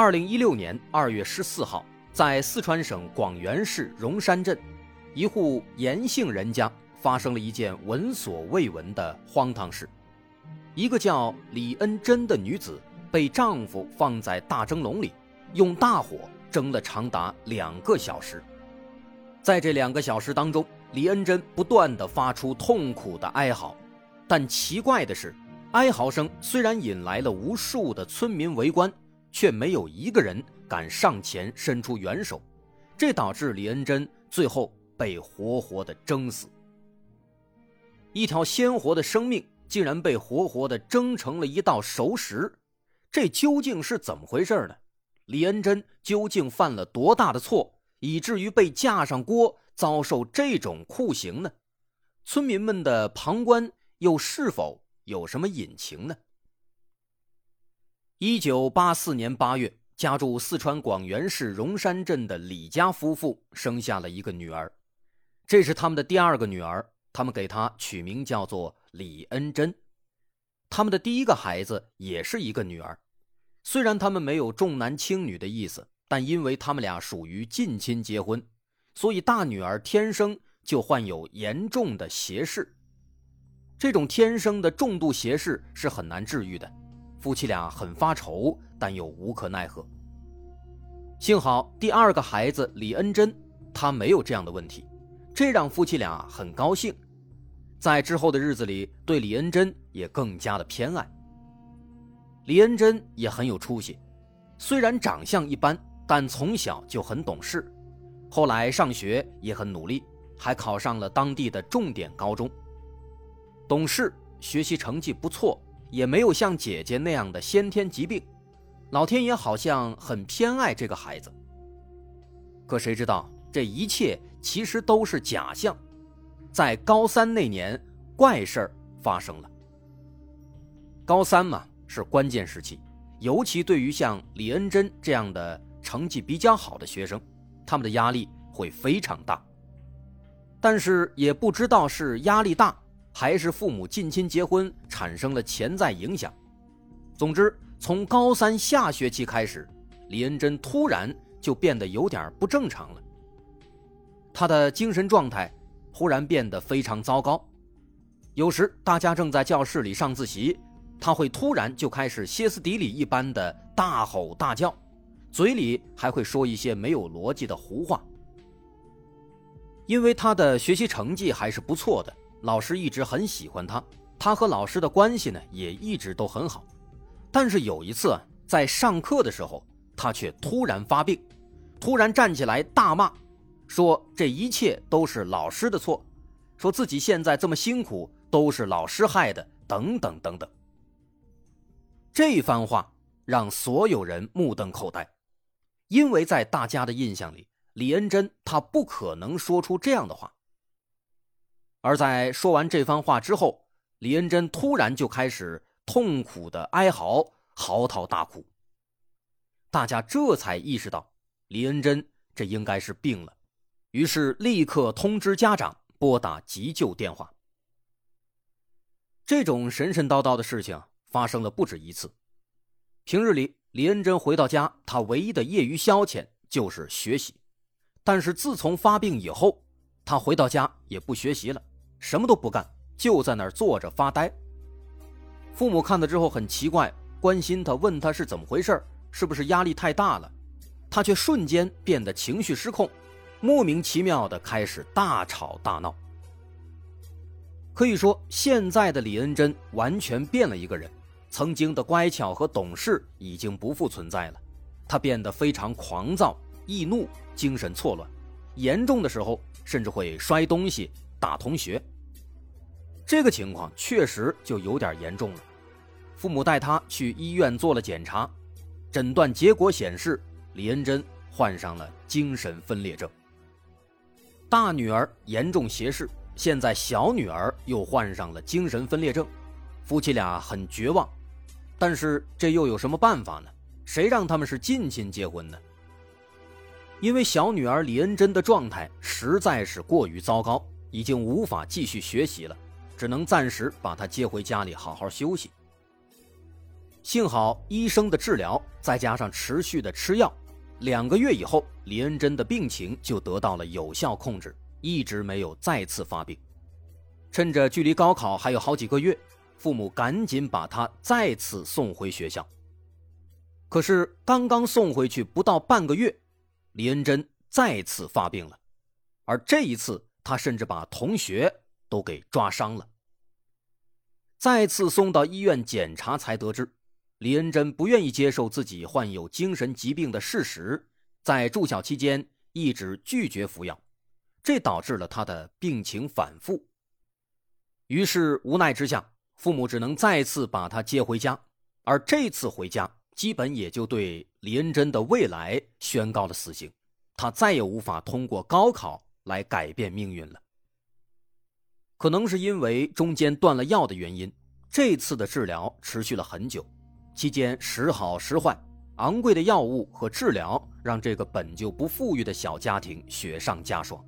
二零一六年二月十四号，在四川省广元市荣山镇，一户严姓人家发生了一件闻所未闻的荒唐事：一个叫李恩珍的女子被丈夫放在大蒸笼里，用大火蒸了长达两个小时。在这两个小时当中，李恩珍不断的发出痛苦的哀嚎，但奇怪的是，哀嚎声虽然引来了无数的村民围观。却没有一个人敢上前伸出援手，这导致李恩珍最后被活活的蒸死。一条鲜活的生命竟然被活活的蒸成了一道熟食，这究竟是怎么回事呢？李恩珍究竟犯了多大的错，以至于被架上锅遭受这种酷刑呢？村民们的旁观又是否有什么隐情呢？一九八四年八月，家住四川广元市荣山镇的李家夫妇生下了一个女儿，这是他们的第二个女儿，他们给她取名叫做李恩珍。他们的第一个孩子也是一个女儿，虽然他们没有重男轻女的意思，但因为他们俩属于近亲结婚，所以大女儿天生就患有严重的斜视。这种天生的重度斜视是很难治愈的。夫妻俩很发愁，但又无可奈何。幸好第二个孩子李恩珍，他没有这样的问题，这让夫妻俩很高兴。在之后的日子里，对李恩珍也更加的偏爱。李恩珍也很有出息，虽然长相一般，但从小就很懂事，后来上学也很努力，还考上了当地的重点高中。懂事，学习成绩不错。也没有像姐姐那样的先天疾病，老天爷好像很偏爱这个孩子。可谁知道这一切其实都是假象。在高三那年，怪事发生了。高三嘛是关键时期，尤其对于像李恩珍这样的成绩比较好的学生，他们的压力会非常大。但是也不知道是压力大。还是父母近亲结婚产生了潜在影响。总之，从高三下学期开始，李恩珍突然就变得有点不正常了。他的精神状态忽然变得非常糟糕。有时大家正在教室里上自习，他会突然就开始歇斯底里一般的大吼大叫，嘴里还会说一些没有逻辑的胡话。因为他的学习成绩还是不错的。老师一直很喜欢他，他和老师的关系呢也一直都很好。但是有一次在上课的时候，他却突然发病，突然站起来大骂，说这一切都是老师的错，说自己现在这么辛苦都是老师害的，等等等等。这番话让所有人目瞪口呆，因为在大家的印象里，李恩珍他不可能说出这样的话。而在说完这番话之后，李恩珍突然就开始痛苦的哀嚎、嚎啕大哭。大家这才意识到李恩珍这应该是病了，于是立刻通知家长拨打急救电话。这种神神叨叨的事情发生了不止一次。平日里，李恩珍回到家，她唯一的业余消遣就是学习，但是自从发病以后，她回到家也不学习了。什么都不干，就在那儿坐着发呆。父母看了之后很奇怪，关心他，问他是怎么回事，是不是压力太大了？他却瞬间变得情绪失控，莫名其妙的开始大吵大闹。可以说，现在的李恩珍完全变了一个人，曾经的乖巧和懂事已经不复存在了，他变得非常狂躁、易怒、精神错乱，严重的时候甚至会摔东西。打同学，这个情况确实就有点严重了。父母带他去医院做了检查，诊断结果显示李恩珍患上了精神分裂症。大女儿严重斜视，现在小女儿又患上了精神分裂症，夫妻俩很绝望。但是这又有什么办法呢？谁让他们是近亲结婚呢？因为小女儿李恩珍的状态实在是过于糟糕，已经无法继续学习了，只能暂时把他接回家里好好休息。幸好医生的治疗再加上持续的吃药，两个月以后，李恩珍的病情就得到了有效控制，一直没有再次发病。趁着距离高考还有好几个月，父母赶紧把他再次送回学校。可是刚刚送回去不到半个月。李恩珍再次发病了，而这一次，他甚至把同学都给抓伤了。再次送到医院检查，才得知李恩珍不愿意接受自己患有精神疾病的事实，在住校期间一直拒绝服药，这导致了他的病情反复。于是无奈之下，父母只能再次把他接回家，而这次回家。基本也就对李恩珍的未来宣告了死刑，他再也无法通过高考来改变命运了。可能是因为中间断了药的原因，这次的治疗持续了很久，期间时好时坏，昂贵的药物和治疗让这个本就不富裕的小家庭雪上加霜。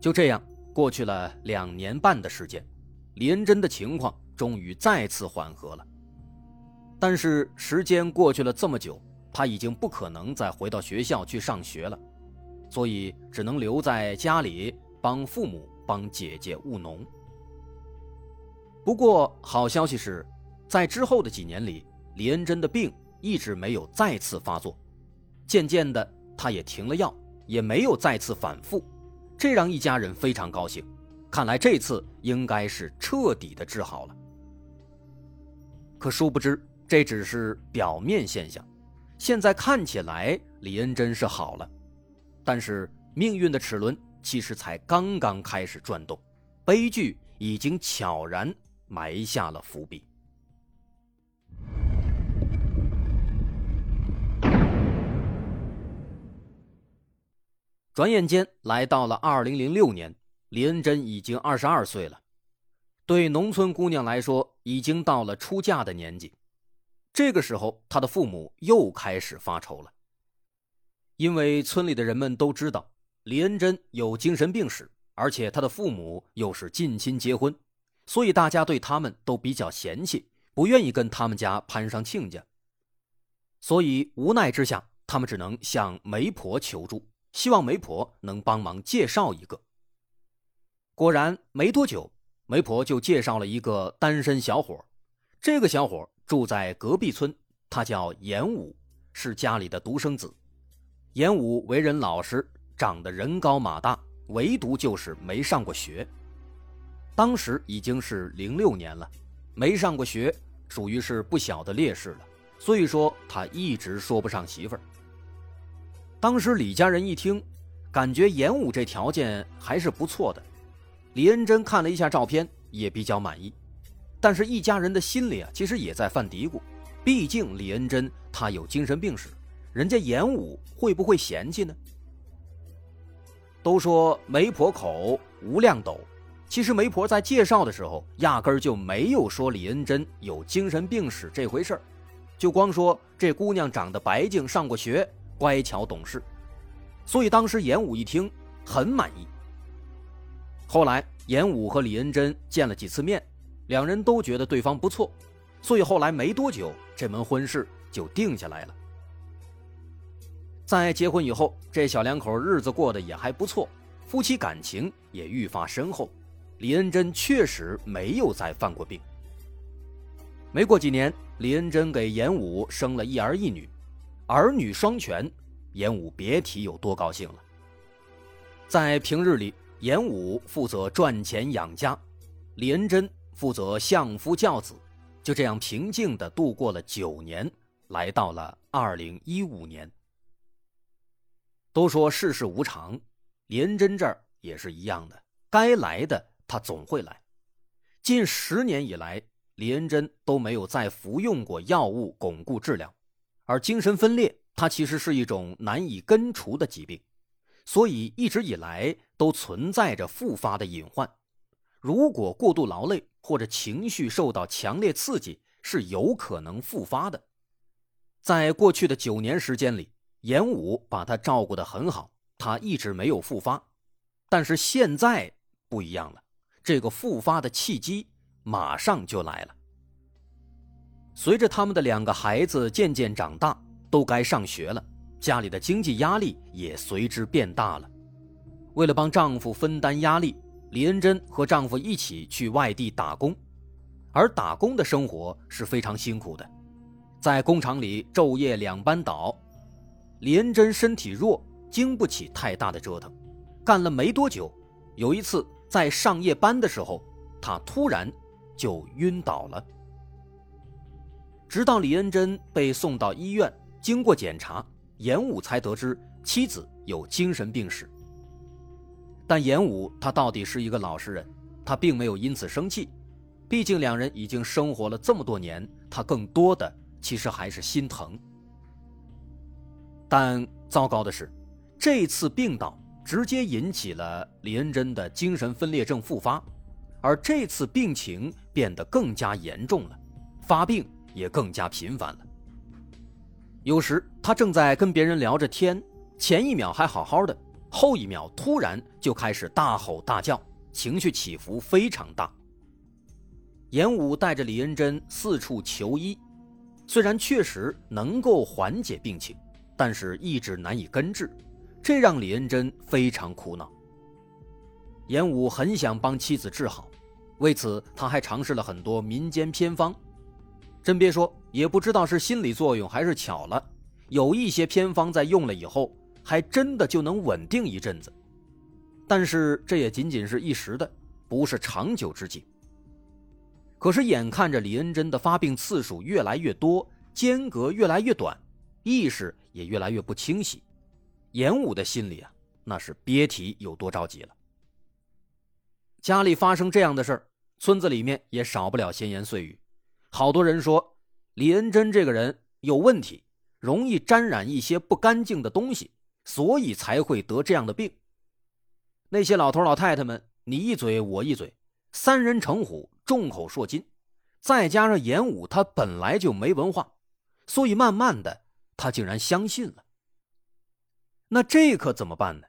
就这样过去了两年半的时间，李恩珍的情况终于再次缓和了。但是时间过去了这么久，他已经不可能再回到学校去上学了，所以只能留在家里帮父母、帮姐姐务农。不过好消息是，在之后的几年里，李恩珍的病一直没有再次发作，渐渐的他也停了药，也没有再次反复，这让一家人非常高兴。看来这次应该是彻底的治好了。可殊不知。这只是表面现象，现在看起来李恩珍是好了，但是命运的齿轮其实才刚刚开始转动，悲剧已经悄然埋下了伏笔。转眼间来到了二零零六年，李恩珍已经二十二岁了，对农村姑娘来说，已经到了出嫁的年纪。这个时候，她的父母又开始发愁了，因为村里的人们都知道李恩珍有精神病史，而且他的父母又是近亲结婚，所以大家对他们都比较嫌弃，不愿意跟他们家攀上亲家。所以无奈之下，他们只能向媒婆求助，希望媒婆能帮忙介绍一个。果然没多久，媒婆就介绍了一个单身小伙，这个小伙。住在隔壁村，他叫严武，是家里的独生子。严武为人老实，长得人高马大，唯独就是没上过学。当时已经是零六年了，没上过学，属于是不小的劣势了。所以说他一直说不上媳妇儿。当时李家人一听，感觉严武这条件还是不错的。李恩珍看了一下照片，也比较满意。但是，一家人的心里啊，其实也在犯嘀咕。毕竟李恩珍她有精神病史，人家严武会不会嫌弃呢？都说媒婆口无量斗，其实媒婆在介绍的时候，压根儿就没有说李恩珍有精神病史这回事儿，就光说这姑娘长得白净，上过学，乖巧懂事。所以当时严武一听很满意。后来严武和李恩珍见了几次面。两人都觉得对方不错，所以后来没多久，这门婚事就定下来了。在结婚以后，这小两口日子过得也还不错，夫妻感情也愈发深厚。李恩珍确实没有再犯过病。没过几年，李恩珍给严武生了一儿一女，儿女双全，严武别提有多高兴了。在平日里，严武负责赚钱养家，李恩珍。负责相夫教子，就这样平静的度过了九年，来到了二零一五年。都说世事无常，廉贞这儿也是一样的，该来的他总会来。近十年以来，李恩珍都没有再服用过药物巩固治疗，而精神分裂它其实是一种难以根除的疾病，所以一直以来都存在着复发的隐患。如果过度劳累或者情绪受到强烈刺激，是有可能复发的。在过去的九年时间里，严武把他照顾得很好，他一直没有复发。但是现在不一样了，这个复发的契机马上就来了。随着他们的两个孩子渐渐长大，都该上学了，家里的经济压力也随之变大了。为了帮丈夫分担压力，李恩珍和丈夫一起去外地打工，而打工的生活是非常辛苦的，在工厂里昼夜两班倒。李恩珍身体弱，经不起太大的折腾，干了没多久，有一次在上夜班的时候，她突然就晕倒了。直到李恩珍被送到医院，经过检查，严武才得知妻子有精神病史。但严武他到底是一个老实人，他并没有因此生气，毕竟两人已经生活了这么多年，他更多的其实还是心疼。但糟糕的是，这次病倒直接引起了李恩珍的精神分裂症复发，而这次病情变得更加严重了，发病。也更加频繁了。有时他正在跟别人聊着天，前一秒还好好的，后一秒突然就开始大吼大叫，情绪起伏非常大。严武带着李恩珍四处求医，虽然确实能够缓解病情，但是一直难以根治，这让李恩珍非常苦恼。严武很想帮妻子治好，为此他还尝试了很多民间偏方。真别说，也不知道是心理作用还是巧了，有一些偏方在用了以后，还真的就能稳定一阵子。但是这也仅仅是一时的，不是长久之计。可是眼看着李恩珍的发病次数越来越多，间隔越来越短，意识也越来越不清晰，严武的心里啊，那是别提有多着急了。家里发生这样的事儿，村子里面也少不了闲言碎语。好多人说李恩珍这个人有问题，容易沾染一些不干净的东西，所以才会得这样的病。那些老头老太太们，你一嘴我一嘴，三人成虎，众口铄金。再加上严武他本来就没文化，所以慢慢的他竟然相信了。那这可怎么办呢？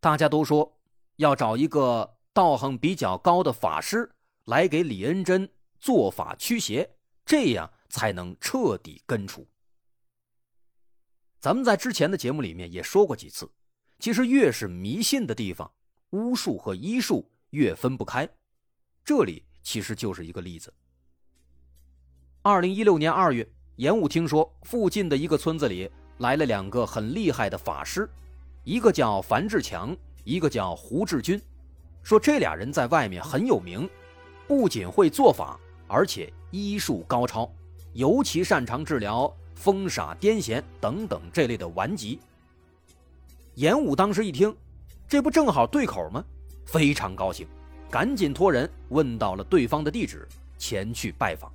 大家都说要找一个道行比较高的法师来给李恩珍。做法驱邪，这样才能彻底根除。咱们在之前的节目里面也说过几次，其实越是迷信的地方，巫术和医术越分不开。这里其实就是一个例子。二零一六年二月，严武听说附近的一个村子里来了两个很厉害的法师，一个叫樊志强，一个叫胡志军，说这俩人在外面很有名，不仅会做法。而且医术高超，尤其擅长治疗疯傻、癫痫等等这类的顽疾。严武当时一听，这不正好对口吗？非常高兴，赶紧托人问到了对方的地址，前去拜访。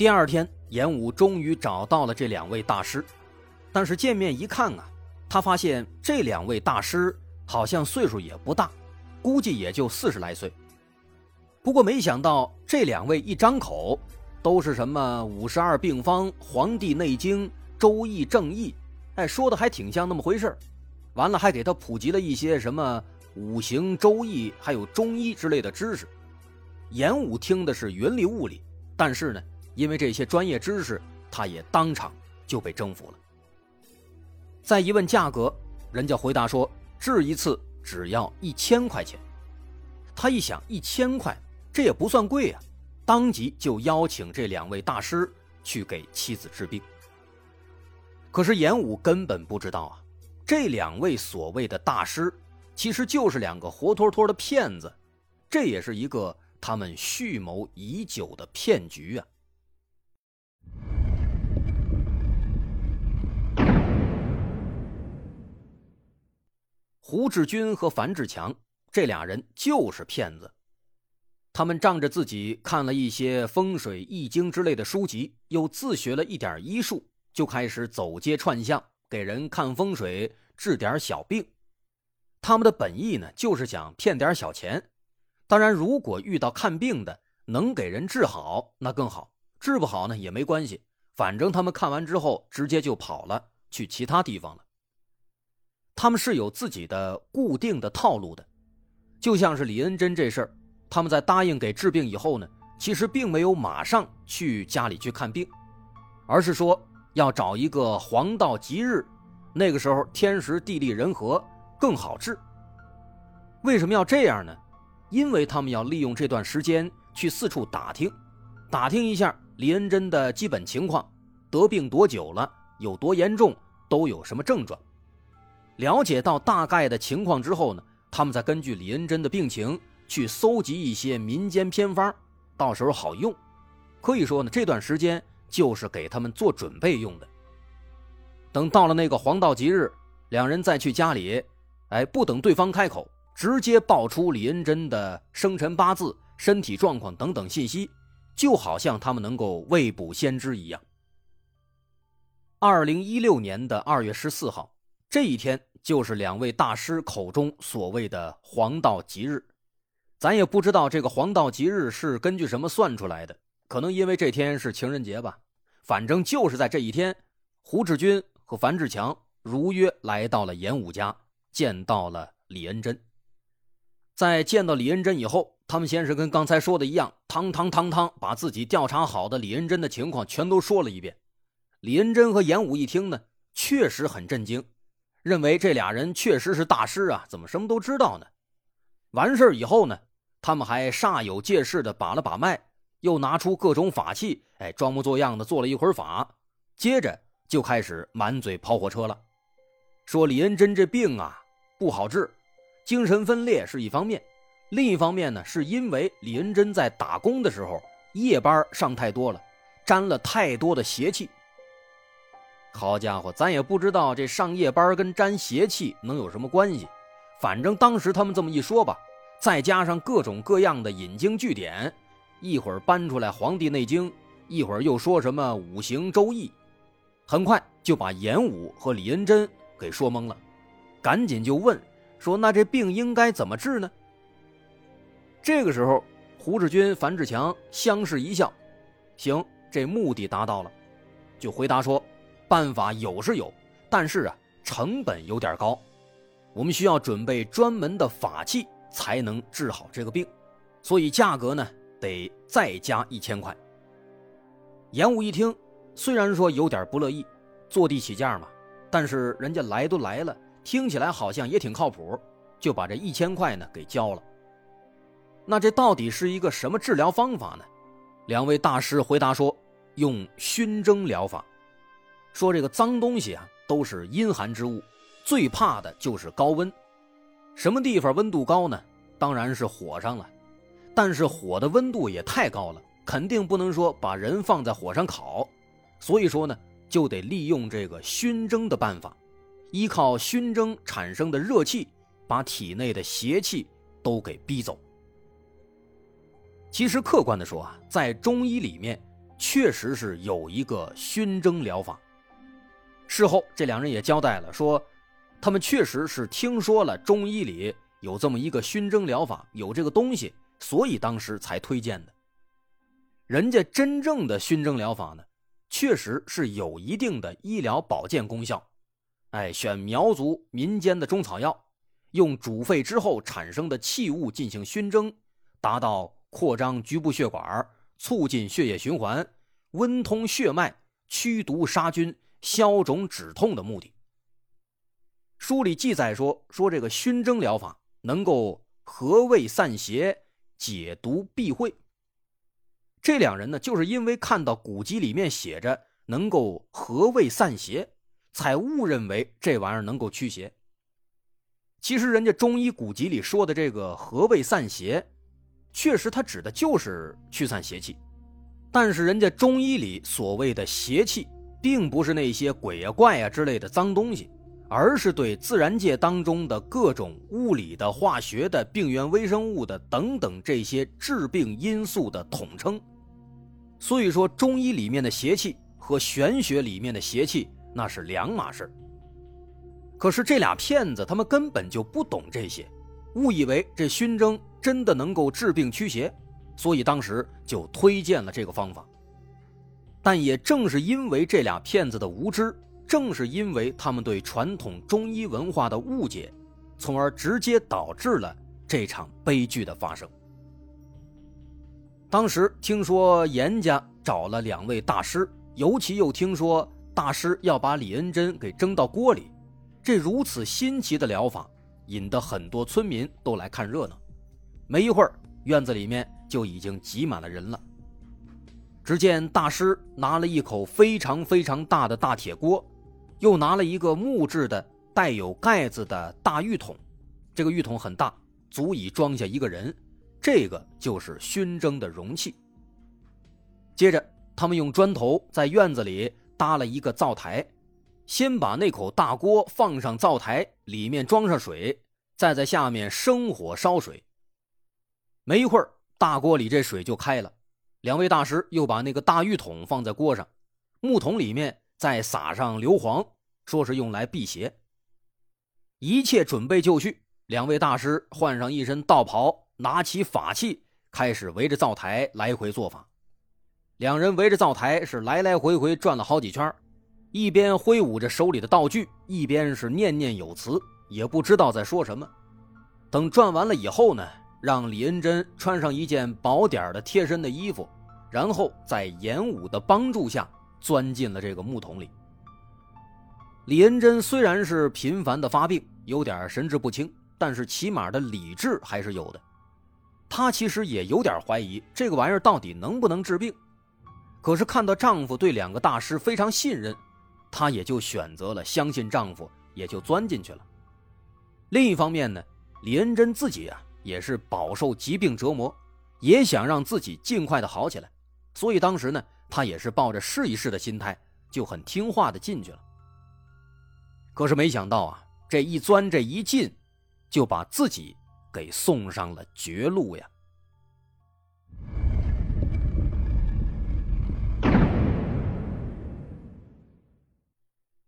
第二天，严武终于找到了这两位大师，但是见面一看啊，他发现这两位大师好像岁数也不大，估计也就四十来岁。不过没想到，这两位一张口都是什么五十二病方、《黄帝内经》、《周易》、《正义》，哎，说的还挺像那么回事完了，还给他普及了一些什么五行、周易，还有中医之类的知识。严武听的是云里雾里，但是呢，因为这些专业知识，他也当场就被征服了。再一问价格，人家回答说，治一次只要一千块钱。他一想，一千块。这也不算贵呀，当即就邀请这两位大师去给妻子治病。可是严武根本不知道啊，这两位所谓的大师，其实就是两个活脱脱的骗子，这也是一个他们蓄谋已久的骗局啊。胡志军和樊志强这俩人就是骗子。他们仗着自己看了一些风水、易经之类的书籍，又自学了一点医术，就开始走街串巷，给人看风水、治点小病。他们的本意呢，就是想骗点小钱。当然，如果遇到看病的能给人治好，那更好；治不好呢，也没关系，反正他们看完之后直接就跑了，去其他地方了。他们是有自己的固定的套路的，就像是李恩珍这事儿，他们在答应给治病以后呢，其实并没有马上去家里去看病，而是说要找一个黄道吉日，那个时候天时地利人和更好治。为什么要这样呢？因为他们要利用这段时间去四处打听，打听一下李恩珍的基本情况，得病多久了，有多严重，都有什么症状。了解到大概的情况之后呢，他们再根据李恩珍的病情去搜集一些民间偏方，到时候好用。可以说呢，这段时间就是给他们做准备用的。等到了那个黄道吉日，两人再去家里，哎，不等对方开口，直接报出李恩珍的生辰八字、身体状况等等信息，就好像他们能够未卜先知一样。二零一六年的二月十四号，这一天。就是两位大师口中所谓的黄道吉日，咱也不知道这个黄道吉日是根据什么算出来的，可能因为这天是情人节吧。反正就是在这一天，胡志军和樊志强如约来到了严武家，见到了李恩珍。在见到李恩珍以后，他们先是跟刚才说的一样，汤汤汤汤把自己调查好的李恩珍的情况全都说了一遍。李恩珍和严武一听呢，确实很震惊。认为这俩人确实是大师啊，怎么什么都知道呢？完事以后呢，他们还煞有介事的把了把脉，又拿出各种法器，哎，装模作样的做了一会儿法，接着就开始满嘴跑火车了，说李恩珍这病啊不好治，精神分裂是一方面，另一方面呢，是因为李恩珍在打工的时候夜班上太多了，沾了太多的邪气。好家伙，咱也不知道这上夜班跟沾邪气能有什么关系。反正当时他们这么一说吧，再加上各种各样的引经据典，一会儿搬出来《黄帝内经》，一会儿又说什么五行周易，很快就把严武和李恩珍给说懵了。赶紧就问说：“那这病应该怎么治呢？”这个时候，胡志军、樊志强相视一笑，行，这目的达到了，就回答说。办法有是有，但是啊，成本有点高，我们需要准备专门的法器才能治好这个病，所以价格呢得再加一千块。严武一听，虽然说有点不乐意，坐地起价嘛，但是人家来都来了，听起来好像也挺靠谱，就把这一千块呢给交了。那这到底是一个什么治疗方法呢？两位大师回答说，用熏蒸疗法。说这个脏东西啊，都是阴寒之物，最怕的就是高温。什么地方温度高呢？当然是火上了。但是火的温度也太高了，肯定不能说把人放在火上烤。所以说呢，就得利用这个熏蒸的办法，依靠熏蒸产生的热气，把体内的邪气都给逼走。其实客观的说啊，在中医里面，确实是有一个熏蒸疗法。事后，这两人也交代了，说他们确实是听说了中医里有这么一个熏蒸疗法，有这个东西，所以当时才推荐的。人家真正的熏蒸疗法呢，确实是有一定的医疗保健功效。哎，选苗族民间的中草药，用煮沸之后产生的气物进行熏蒸，达到扩张局部血管、促进血液循环、温通血脉、驱毒杀菌。消肿止痛的目的。书里记载说，说这个熏蒸疗法能够和胃散邪、解毒避秽。这两人呢，就是因为看到古籍里面写着能够和胃散邪，才误认为这玩意儿能够驱邪。其实，人家中医古籍里说的这个和胃散邪，确实它指的就是驱散邪气，但是人家中医里所谓的邪气。并不是那些鬼呀怪呀之类的脏东西，而是对自然界当中的各种物理的、化学的、病原微生物的等等这些致病因素的统称。所以说，中医里面的邪气和玄学里面的邪气那是两码事。可是这俩骗子，他们根本就不懂这些，误以为这熏蒸真的能够治病驱邪，所以当时就推荐了这个方法。但也正是因为这俩骗子的无知，正是因为他们对传统中医文化的误解，从而直接导致了这场悲剧的发生。当时听说严家找了两位大师，尤其又听说大师要把李恩珍给蒸到锅里，这如此新奇的疗法，引得很多村民都来看热闹。没一会儿，院子里面就已经挤满了人了。只见大师拿了一口非常非常大的大铁锅，又拿了一个木质的带有盖子的大浴桶，这个浴桶很大，足以装下一个人。这个就是熏蒸的容器。接着，他们用砖头在院子里搭了一个灶台，先把那口大锅放上灶台，里面装上水，再在下面生火烧水。没一会儿，大锅里这水就开了。两位大师又把那个大浴桶放在锅上，木桶里面再撒上硫磺，说是用来辟邪。一切准备就绪，两位大师换上一身道袍，拿起法器，开始围着灶台来回做法。两人围着灶台是来来回回转了好几圈，一边挥舞着手里的道具，一边是念念有词，也不知道在说什么。等转完了以后呢？让李恩珍穿上一件薄点的贴身的衣服，然后在严武的帮助下钻进了这个木桶里。李恩珍虽然是频繁的发病，有点神志不清，但是起码的理智还是有的。她其实也有点怀疑这个玩意儿到底能不能治病，可是看到丈夫对两个大师非常信任，她也就选择了相信丈夫，也就钻进去了。另一方面呢，李恩珍自己啊。也是饱受疾病折磨，也想让自己尽快的好起来，所以当时呢，他也是抱着试一试的心态，就很听话的进去了。可是没想到啊，这一钻这一进，就把自己给送上了绝路呀！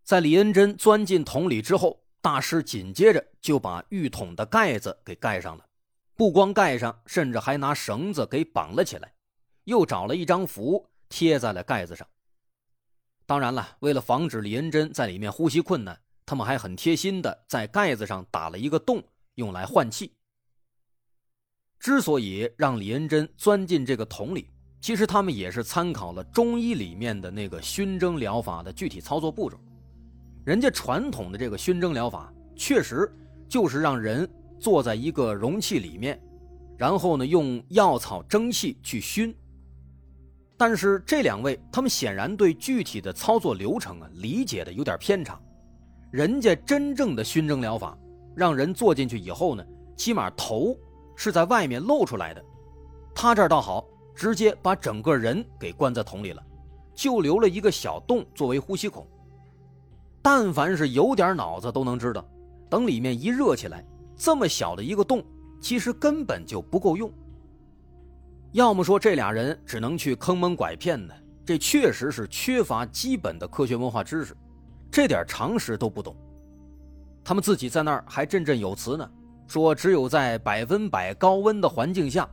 在李恩珍钻进桶里之后，大师紧接着就把浴桶的盖子给盖上了。不光盖上，甚至还拿绳子给绑了起来，又找了一张符贴在了盖子上。当然了，为了防止李恩珍在里面呼吸困难，他们还很贴心的在盖子上打了一个洞，用来换气。之所以让李恩珍钻进这个桶里，其实他们也是参考了中医里面的那个熏蒸疗法的具体操作步骤。人家传统的这个熏蒸疗法，确实就是让人。坐在一个容器里面，然后呢，用药草蒸汽去熏。但是这两位，他们显然对具体的操作流程啊理解的有点偏差。人家真正的熏蒸疗法，让人坐进去以后呢，起码头是在外面露出来的。他这儿倒好，直接把整个人给关在桶里了，就留了一个小洞作为呼吸孔。但凡是有点脑子都能知道，等里面一热起来。这么小的一个洞，其实根本就不够用。要么说这俩人只能去坑蒙拐骗的，这确实是缺乏基本的科学文化知识，这点常识都不懂。他们自己在那儿还振振有词呢，说只有在百分百高温的环境下，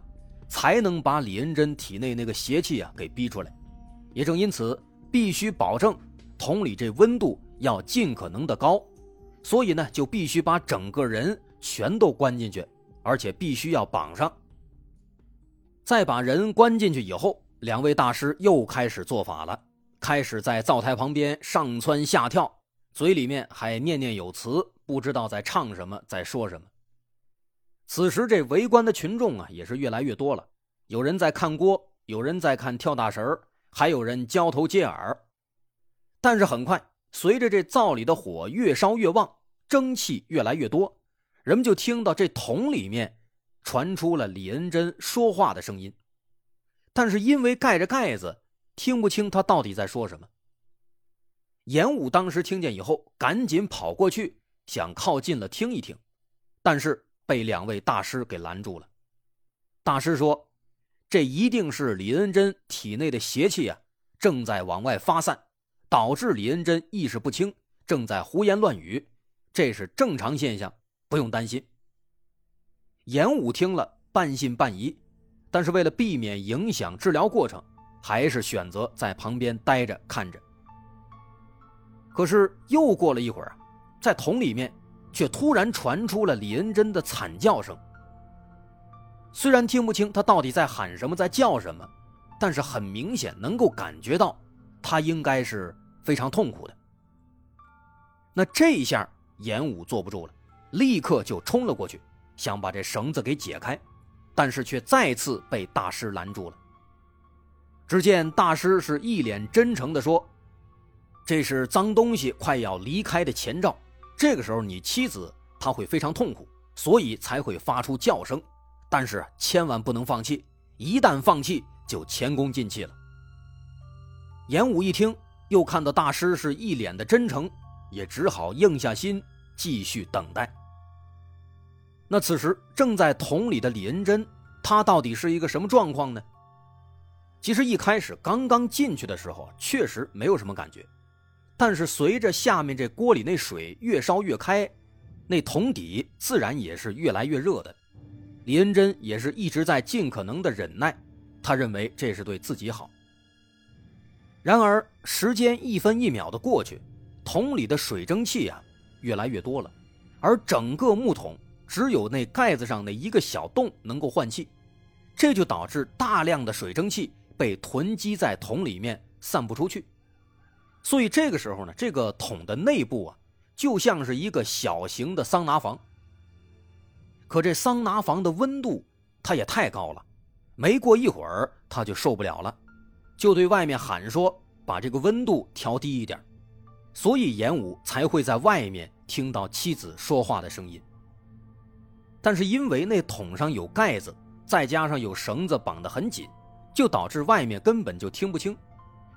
才能把李恩珍体内那个邪气啊给逼出来。也正因此，必须保证桶里这温度要尽可能的高，所以呢，就必须把整个人。全都关进去，而且必须要绑上。再把人关进去以后，两位大师又开始做法了，开始在灶台旁边上蹿下跳，嘴里面还念念有词，不知道在唱什么，在说什么。此时，这围观的群众啊，也是越来越多了，有人在看锅，有人在看跳大神还有人交头接耳。但是很快，随着这灶里的火越烧越旺，蒸汽越来越多。人们就听到这桶里面传出了李恩珍说话的声音，但是因为盖着盖子，听不清他到底在说什么。严武当时听见以后，赶紧跑过去想靠近了听一听，但是被两位大师给拦住了。大师说：“这一定是李恩珍体内的邪气啊，正在往外发散，导致李恩珍意识不清，正在胡言乱语，这是正常现象，不用担心。严武听了半信半疑，但是为了避免影响治疗过程，还是选择在旁边待着看着。可是又过了一会儿，在桶里面却突然传出了李恩珍的惨叫声。虽然听不清他到底在喊什么，在叫什么，但是很明显能够感觉到，他应该是非常痛苦的。那这一下，严武坐不住了，立刻就冲了过去，想把这绳子给解开，但是却再次被大师拦住了。只见大师是一脸真诚地说：“这是脏东西快要离开的前兆，这个时候你妻子她会非常痛苦，所以才会发出叫声。”但是千万不能放弃，一旦放弃就前功尽弃了。严武一听，又看到大师是一脸的真诚，也只好硬下心继续等待。那此时正在桶里的李恩珍，她到底是一个什么状况呢？其实一开始刚刚进去的时候，确实没有什么感觉，但是随着下面这锅里那水越烧越开，那桶底自然也是越来越热的。李恩珍也是一直在尽可能的忍耐，他认为这是对自己好。然而时间一分一秒的过去，桶里的水蒸气啊越来越多了，而整个木桶只有那盖子上的一个小洞能够换气，这就导致大量的水蒸气被囤积在桶里面散不出去。所以这个时候呢，这个桶的内部啊就像是一个小型的桑拿房。可这桑拿房的温度，它也太高了，没过一会儿他就受不了了，就对外面喊说：“把这个温度调低一点。”所以严武才会在外面听到妻子说话的声音。但是因为那桶上有盖子，再加上有绳子绑得很紧，就导致外面根本就听不清。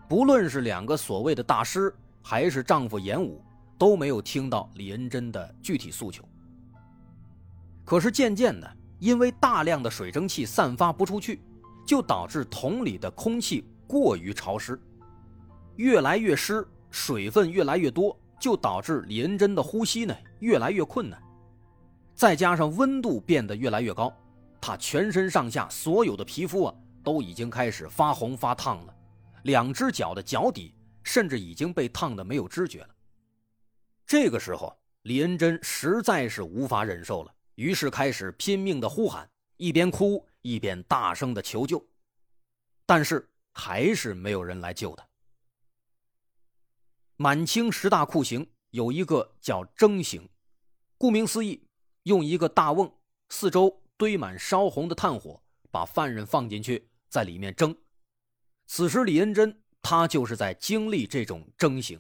不论是两个所谓的大师，还是丈夫严武，都没有听到李恩珍的具体诉求。可是渐渐的，因为大量的水蒸气散发不出去，就导致桶里的空气过于潮湿，越来越湿，水分越来越多，就导致李恩珍的呼吸呢越来越困难。再加上温度变得越来越高，他全身上下所有的皮肤啊都已经开始发红发烫了，两只脚的脚底甚至已经被烫得没有知觉了。这个时候，李恩珍实在是无法忍受了。于是开始拼命的呼喊，一边哭一边大声的求救，但是还是没有人来救他。满清十大酷刑有一个叫蒸刑，顾名思义，用一个大瓮，四周堆满烧红的炭火，把犯人放进去，在里面蒸。此时李恩珍他就是在经历这种蒸刑，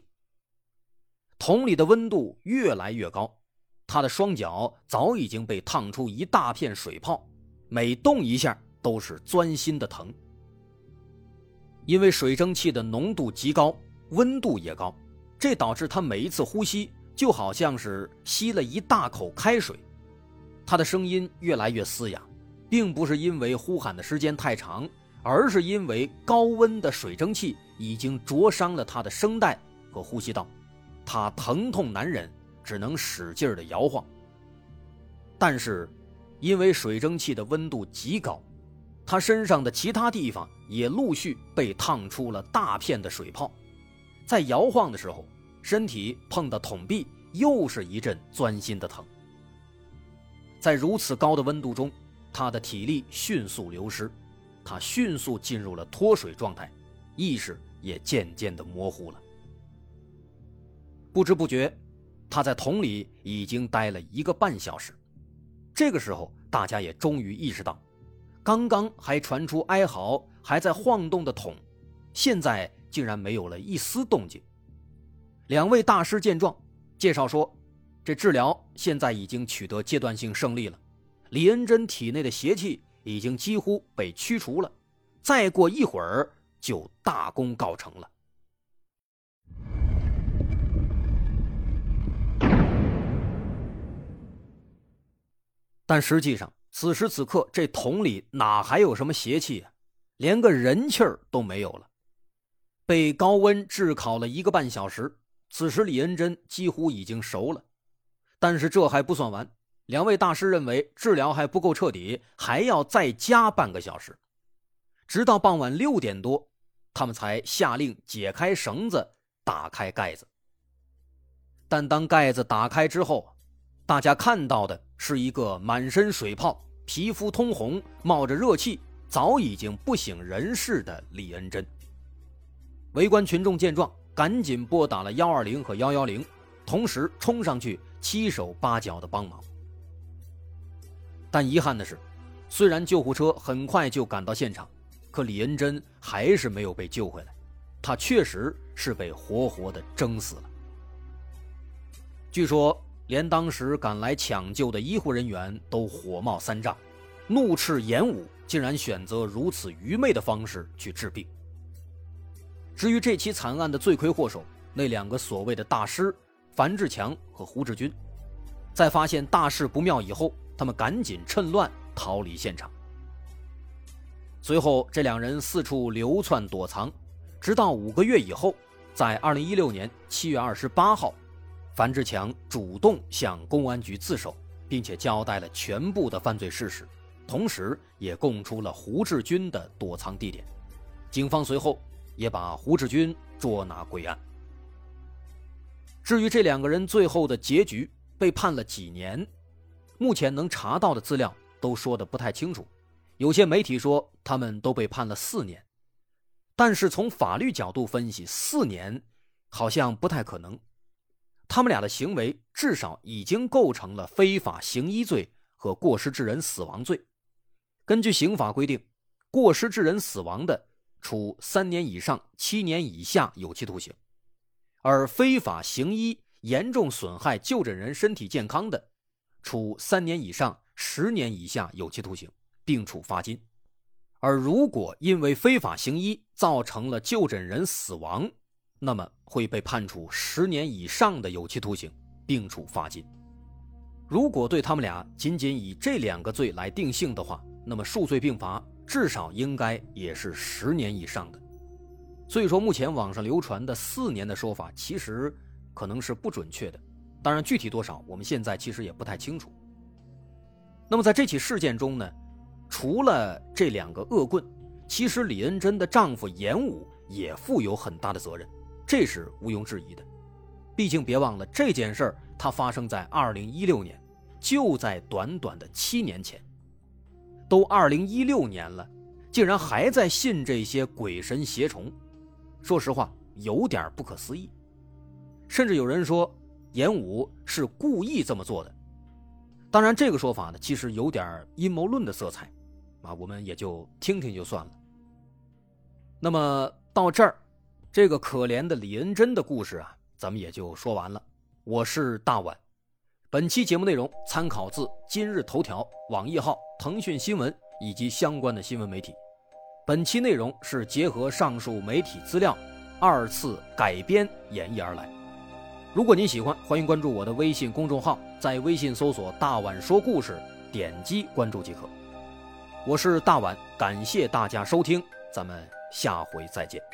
桶里的温度越来越高。他的双脚早已经被烫出一大片水泡，每动一下都是钻心的疼。因为水蒸气的浓度极高，温度也高，这导致他每一次呼吸就好像是吸了一大口开水。他的声音越来越嘶哑，并不是因为呼喊的时间太长，而是因为高温的水蒸气已经灼伤了他的声带和呼吸道，他疼痛难忍。只能使劲的摇晃。但是，因为水蒸气的温度极高，他身上的其他地方也陆续被烫出了大片的水泡。在摇晃的时候，身体碰到桶壁，又是一阵钻心的疼。在如此高的温度中，他的体力迅速流失，他迅速进入了脱水状态，意识也渐渐的模糊了。不知不觉。他在桶里已经待了一个半小时，这个时候，大家也终于意识到，刚刚还传出哀嚎、还在晃动的桶，现在竟然没有了一丝动静。两位大师见状，介绍说，这治疗现在已经取得阶段性胜利了，李恩珍体内的邪气已经几乎被驱除了，再过一会儿就大功告成了。但实际上，此时此刻，这桶里哪还有什么邪气啊？连个人气儿都没有了。被高温炙烤了一个半小时。此时李恩珍几乎已经熟了，但是这还不算完。两位大师认为治疗还不够彻底，还要再加半个小时。直到傍晚六点多，他们才下令解开绳子，打开盖子。但当盖子打开之后，大家看到的是一个满身水泡、皮肤通红、冒着热气、早已经不省人事的李恩珍。围观群众见状。赶紧拨打了幺二零和幺幺零，同时冲上去七手八脚的帮忙。但遗憾的是，虽然救护车很快就赶到现场，可李恩珍还是没有被救回来，他确实是被活活的蒸死了。据说，连当时赶来抢救的医护人员都火冒三丈，怒斥严武竟然选择如此愚昧的方式去治病。至于这起惨案的罪魁祸首，那两个所谓的大师樊志强和胡志军，在发现大事不妙以后，他们赶紧趁乱逃离现场。随后，这两人四处流窜躲藏，直到五个月以后，在二零一六年七月二十八号，樊志强主动向公安局自首，并且交代了全部的犯罪事实，同时也供出了胡志军的躲藏地点。警方随后。也把胡志军捉拿归案。至于这两个人最后的结局，被判了几年，目前能查到的资料都说的不太清楚。有些媒体说他们都被判了四年，但是从法律角度分析，四年好像不太可能。他们俩的行为至少已经构成了非法行医罪和过失致人死亡罪。根据刑法规定，过失致人死亡的。处三年以上七年以下有期徒刑，而非法行医严重损害就诊人身体健康的，处三年以上十年以下有期徒刑，并处罚金；而如果因为非法行医造成了就诊人死亡，那么会被判处十年以上的有期徒刑，并处罚金。如果对他们俩仅仅以这两个罪来定性的话，那么数罪并罚。至少应该也是十年以上的，所以说目前网上流传的四年的说法其实可能是不准确的，当然具体多少我们现在其实也不太清楚。那么在这起事件中呢，除了这两个恶棍，其实李恩珍的丈夫严武也负有很大的责任，这是毋庸置疑的。毕竟别忘了这件事儿，它发生在二零一六年，就在短短的七年前。都二零一六年了，竟然还在信这些鬼神邪虫，说实话有点不可思议。甚至有人说严武是故意这么做的。当然，这个说法呢，其实有点阴谋论的色彩，啊，我们也就听听就算了。那么到这儿，这个可怜的李恩珍的故事啊，咱们也就说完了。我是大碗。本期节目内容参考自今日头条、网易号、腾讯新闻以及相关的新闻媒体。本期内容是结合上述媒体资料，二次改编演绎而来。如果您喜欢，欢迎关注我的微信公众号，在微信搜索“大碗说故事”，点击关注即可。我是大碗，感谢大家收听，咱们下回再见。